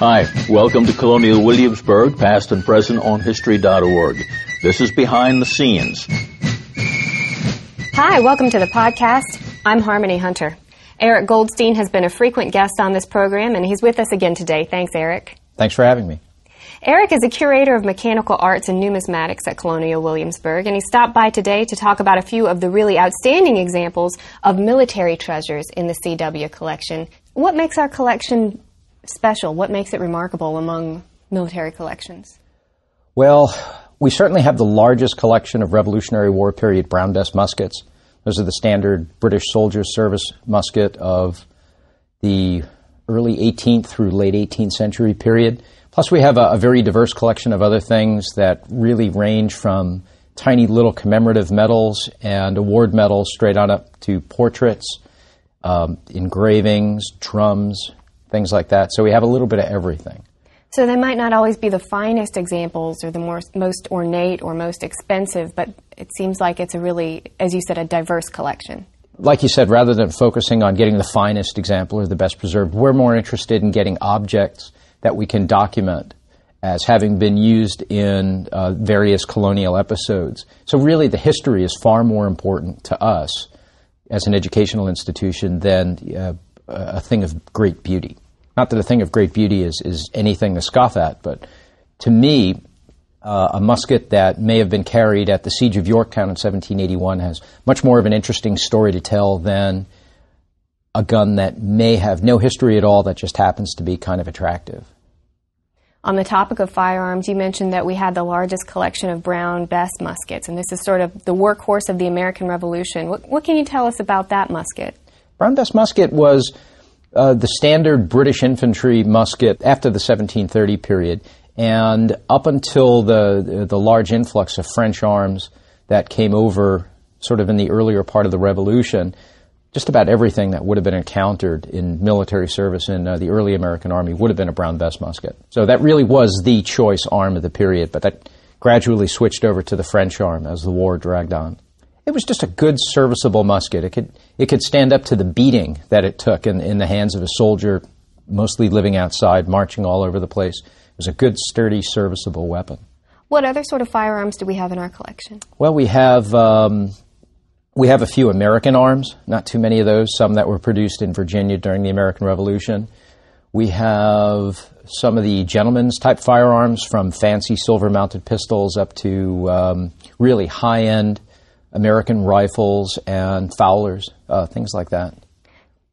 Hi, welcome to Colonial Williamsburg, past and present on History.org. This is Behind the Scenes. Hi, welcome to the podcast. I'm Harmony Hunter. Erik Goldstein has been a frequent guest on this program, and he's with us again today. Thanks, Erik. Thanks for having me. Erik is a curator of mechanical arts and numismatics at Colonial Williamsburg, and he stopped by today to talk about a few of the really outstanding examples of military treasures in the CW collection. What makes our collection special? What makes it remarkable among military collections? Well, we certainly have the largest collection of Revolutionary War period Brown Bess muskets. Those are the standard British soldiers' service musket of the early 18th through late 18th century period. Plus, we have a, a very diverse collection of other things that really range from tiny little commemorative medals and award medals straight on up to portraits, um, engravings, drums, things like that. So we have a little bit of everything. So they might not always be the finest examples or the more, most ornate or most expensive, but it seems like it's a really, as you said, a diverse collection. Like you said, rather than focusing on getting the finest example or the best preserved, we're more interested in getting objects that we can document as having been used in uh, various colonial episodes. So really, the history is far more important to us as an educational institution than uh, a thing of great beauty. Not that a thing of great beauty is, is anything to scoff at, but to me, uh, a musket that may have been carried at the Siege of Yorktown in 1781 has much more of an interesting story to tell than a gun that may have no history at all that just happens to be kind of attractive. On the topic of firearms, you mentioned that we had the largest collection of Brown Bess muskets, and this is sort of the workhorse of the American Revolution. What, what can you tell us about that musket? Bess musket was uh, the standard British infantry musket after the 1730 period, and up until the the large influx of French arms that came over, sort of in the earlier part of the Revolution, just about everything that would have been encountered in military service in uh, the early American Army would have been a Brown Bess musket. So that really was the choice arm of the period, but that gradually switched over to the French arm as the war dragged on. It was just a good, serviceable musket. It could it could stand up to the beating that it took in, in the hands of a soldier, mostly living outside, marching all over the place. It was a good, sturdy, serviceable weapon. What other sort of firearms do we have in our collection? Well, we have um, we have a few American arms, not too many of those. Some that were produced in Virginia during the American Revolution. We have some of the gentleman's type firearms, from fancy silver-mounted pistols up to um, really high-end American rifles and Fowlers, uh, things like that.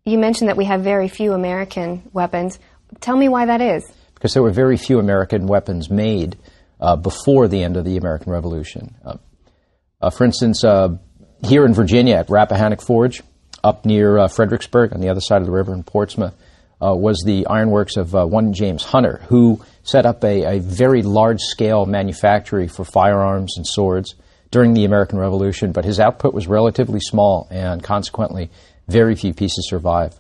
You mentioned that we have very few American weapons. Tell me why that is. Because there were very few American weapons made uh, before the end of the American Revolution. Uh, uh for instance, uh, here in Virginia at Rappahannock Forge, up near uh, Fredericksburg on the other side of the river in Portsmouth, was the ironworks of one James Hunter, who set up a, a very large scale manufactory for firearms and swords during the American Revolution, but his output was relatively small, and consequently, very few pieces survive.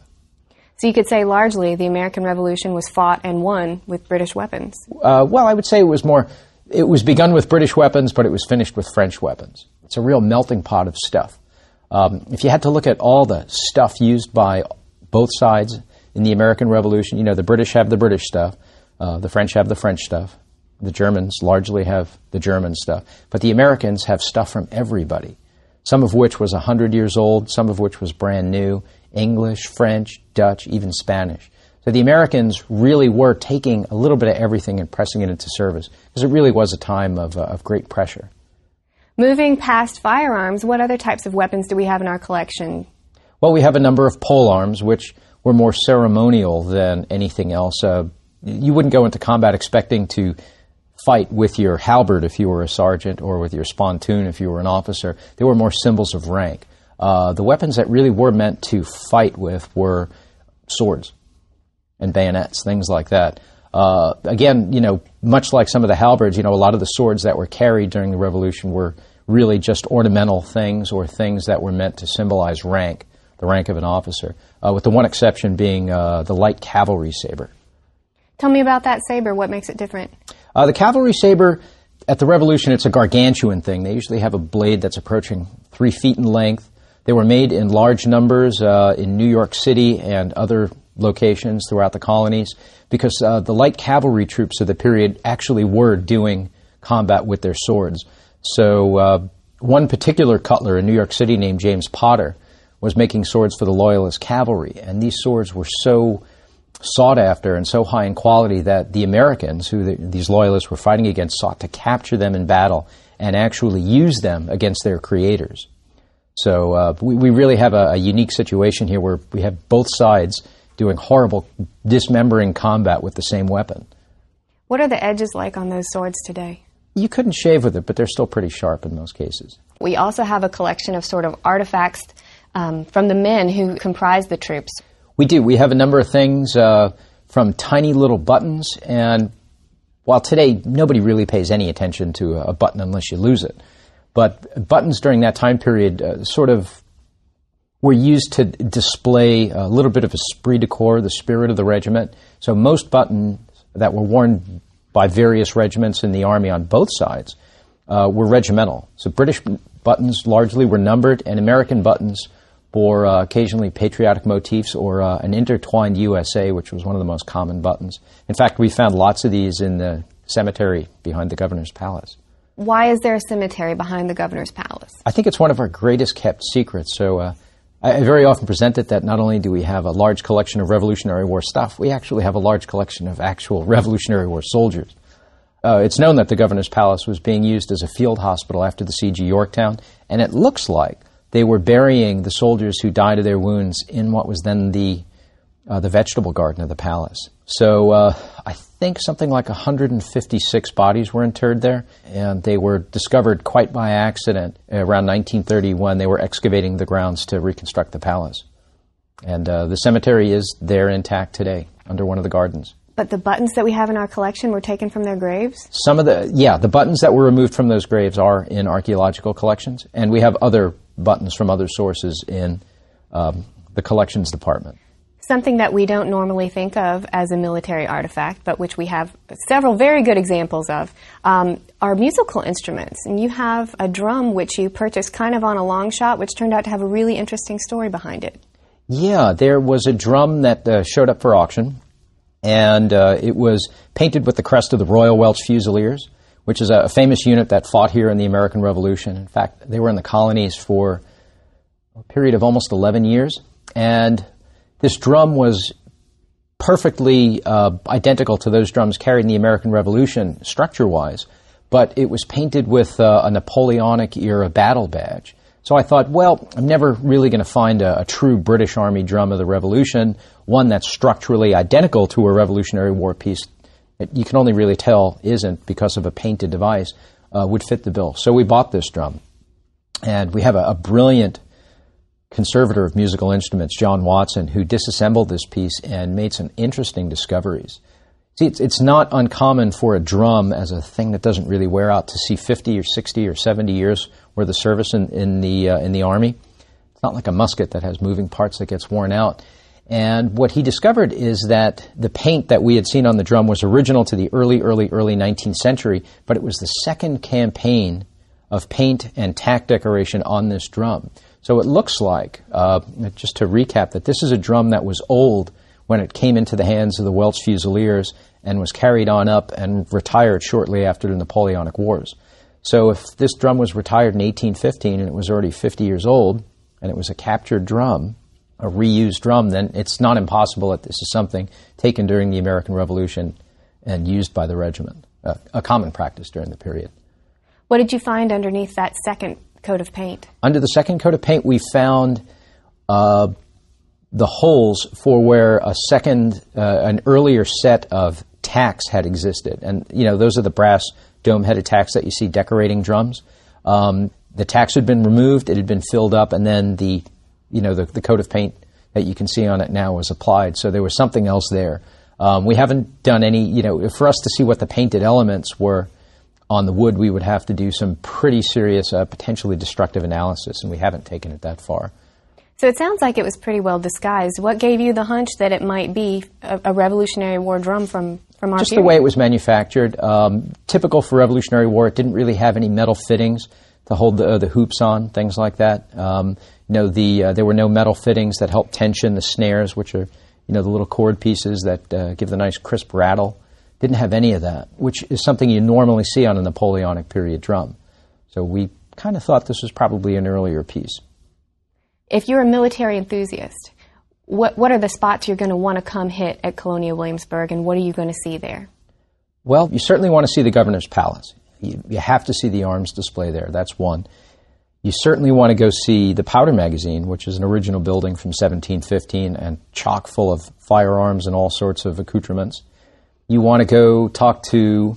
So you could say largely the American Revolution was fought and won with British weapons. Uh, well, I would say it was more. It was begun with British weapons, but it was finished with French weapons. It's a real melting pot of stuff. Um, if you had to look at all the stuff used by both sides in the American Revolution, you know, the British have the British stuff, uh, the French have the French stuff, the Germans largely have the German stuff, but the Americans have stuff from everybody, some of which was 100 years old, some of which was brand new English, French, Dutch, even Spanish. So the Americans really were taking a little bit of everything and pressing it into service because it really was a time of, uh, of great pressure. Moving past firearms, what other types of weapons do we have in our collection? Well, we have a number of pole arms, which were more ceremonial than anything else. Uh, you wouldn't go into combat expecting to fight with your halberd if you were a sergeant or with your spontoon if you were an officer. They were more symbols of rank. Uh, the weapons that really were meant to fight with were swords and bayonets, things like that. Uh, again, you know, much like some of the halberds, you know, a lot of the swords that were carried during the Revolution were really just ornamental things or things that were meant to symbolize rank, the rank of an officer, uh, with the one exception being uh, the light cavalry saber. Tell me about that saber. What makes it different? Uh, the cavalry saber at the Revolution, it's a gargantuan thing. They usually have a blade that's approaching three feet in length. They were made in large numbers uh, in New York City and other locations throughout the colonies because uh, the light cavalry troops of the period actually were doing combat with their swords. So uh, one particular cutler in New York City named James Potter was making swords for the Loyalist cavalry, and these swords were so sought after and so high in quality that the Americans, who the, these Loyalists were fighting against, sought to capture them in battle and actually use them against their creators. So uh, we, we, really have a, a, unique situation here where we have both sides doing horrible, dismembering combat with the same weapon. What are the edges like on those swords today? You couldn't shave with it, but they're still pretty sharp in most cases. We also have a collection of sort of artifacts um, from the men who comprise the troops. We do. We have a number of things uh, from tiny little buttons, and while today nobody really pays any attention to a button unless you lose it, but buttons during that time period uh, sort of were used to display a little bit of esprit de corps, the spirit of the regiment. So most buttons that were worn by various regiments in the army on both sides uh, were regimental. So British buttons largely were numbered, and American buttons bore uh, occasionally patriotic motifs or uh, an intertwined USA, which was one of the most common buttons. In fact, we found lots of these in the cemetery behind the governor's palace. Why is there a cemetery behind the governor's palace? I think it's one of our greatest kept secrets. So uh, I very often present it that not only do we have a large collection of Revolutionary War stuff, we actually have a large collection of actual Revolutionary War soldiers. Uh, it's known that the governor's palace was being used as a field hospital after the siege of Yorktown, and it looks like they were burying the soldiers who died of their wounds in what was then the uh, the vegetable garden of the palace. So uh, I think something like 156 bodies were interred there, and they were discovered quite by accident around 1930 when they were excavating the grounds to reconstruct the palace. And uh, the cemetery is there intact today under one of the gardens. But the buttons that we have in our collection were taken from their graves? Some of the, yeah, the buttons that were removed from those graves are in archaeological collections, and we have other buttons from other sources in um, the collections department something that we don't normally think of as a military artifact, but which we have several very good examples of, um, are musical instruments. And you have a drum which you purchased kind of on a long shot, which turned out to have a really interesting story behind it. Yeah, there was a drum that uh, showed up for auction, and uh, it was painted with the crest of the Royal Welch Fusiliers, which is a, a famous unit that fought here in the American Revolution. In fact, they were in the colonies for a period of almost 11 years. And this drum was perfectly uh, identical to those drums carried in the American Revolution structure wise, but it was painted with uh, a Napoleonic era battle badge. So I thought, well, I'm never really going to find a, a, true British Army drum of the Revolution, one that's structurally identical to a Revolutionary War piece. You can only really tell isn't because of a painted device, uh, would fit the bill. So we bought this drum. And we have a, a brilliant conservator of musical instruments, John Watson, who disassembled this piece and made some interesting discoveries. See, it's, it's not uncommon for a drum as a thing that doesn't really wear out to see 50 or 60 or 70 years worth of service in, in, the, uh, in the Army. It's not like a musket that has moving parts that gets worn out. And what he discovered is that the paint that we had seen on the drum was original to the early, early, early 19th century, but it was the second campaign of paint and tack decoration on this drum. So it looks like, uh, just to recap, that this is a drum that was old when it came into the hands of the Welch Fusiliers and was carried on up and retired shortly after the Napoleonic Wars. So if this drum was retired in 1815 and it was already 50 years old, and it was a captured drum, a reused drum, then it's not impossible that this is something taken during the American Revolution and used by the regiment, uh, a common practice during the period. What did you find underneath that second coat of paint? Under the second coat of paint, we found uh, the holes for where a second, uh, an earlier set of tacks had existed. And, you know, those are the brass dome headed tacks that you see decorating drums. Um, the tacks had been removed, it had been filled up, and then the, you know, the, the coat of paint that you can see on it now was applied. So there was something else there. Um, we haven't done any, you know, for us to see what the painted elements were on the wood, we would have to do some pretty serious, uh, potentially destructive analysis, and we haven't taken it that far. So it sounds like it was pretty well disguised. What gave you the hunch that it might be a, a Revolutionary War drum from, from our Just period? the way it was manufactured. Um, typical for Revolutionary War, it didn't really have any metal fittings to hold the, uh, the hoops on, things like that. Um, you know, the, uh, there were no metal fittings that helped tension the snares, which are you know, the little cord pieces that uh, give the nice crisp rattle. Didn't have any of that, which is something you normally see on a Napoleonic period drum. So we kind of thought this was probably an earlier piece. If you're a military enthusiast, what, what are the spots you're going to want to come hit at Colonial Williamsburg, and what are you going to see there? Well, you certainly want to see the governor's palace. You, you have to see the arms display there. That's one. You certainly want to go see the Powder Magazine, which is an original building from 1715 and chock full of firearms and all sorts of accoutrements. You want to go talk to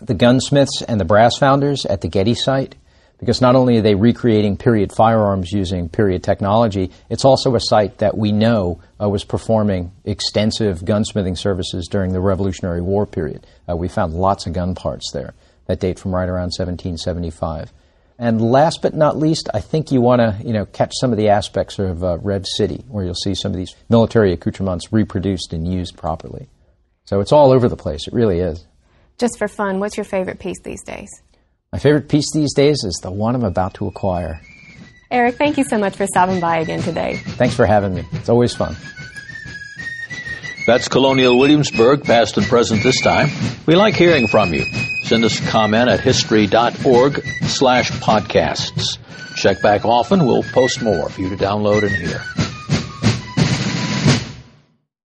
the gunsmiths and the brass founders at the Getty site because not only are they recreating period firearms using period technology, it's also a site that we know uh, was performing extensive gunsmithing services during the Revolutionary War period. Uh, we found lots of gun parts there that date from right around 1775. And last but not least, I think you want to you know catch some of the aspects of uh, City, where you'll see some of these military accoutrements reproduced and used properly. So it's all over the place. It really is. Just for fun, what's your favorite piece these days? My favorite piece these days is the one I'm about to acquire. Erik, thank you so much for stopping by again today. Thanks for having me. It's always fun. That's Colonial Williamsburg, past and present this time. We like hearing from you. Send us a comment at history.org slash podcasts. Check back often. We'll post more for you to download and hear.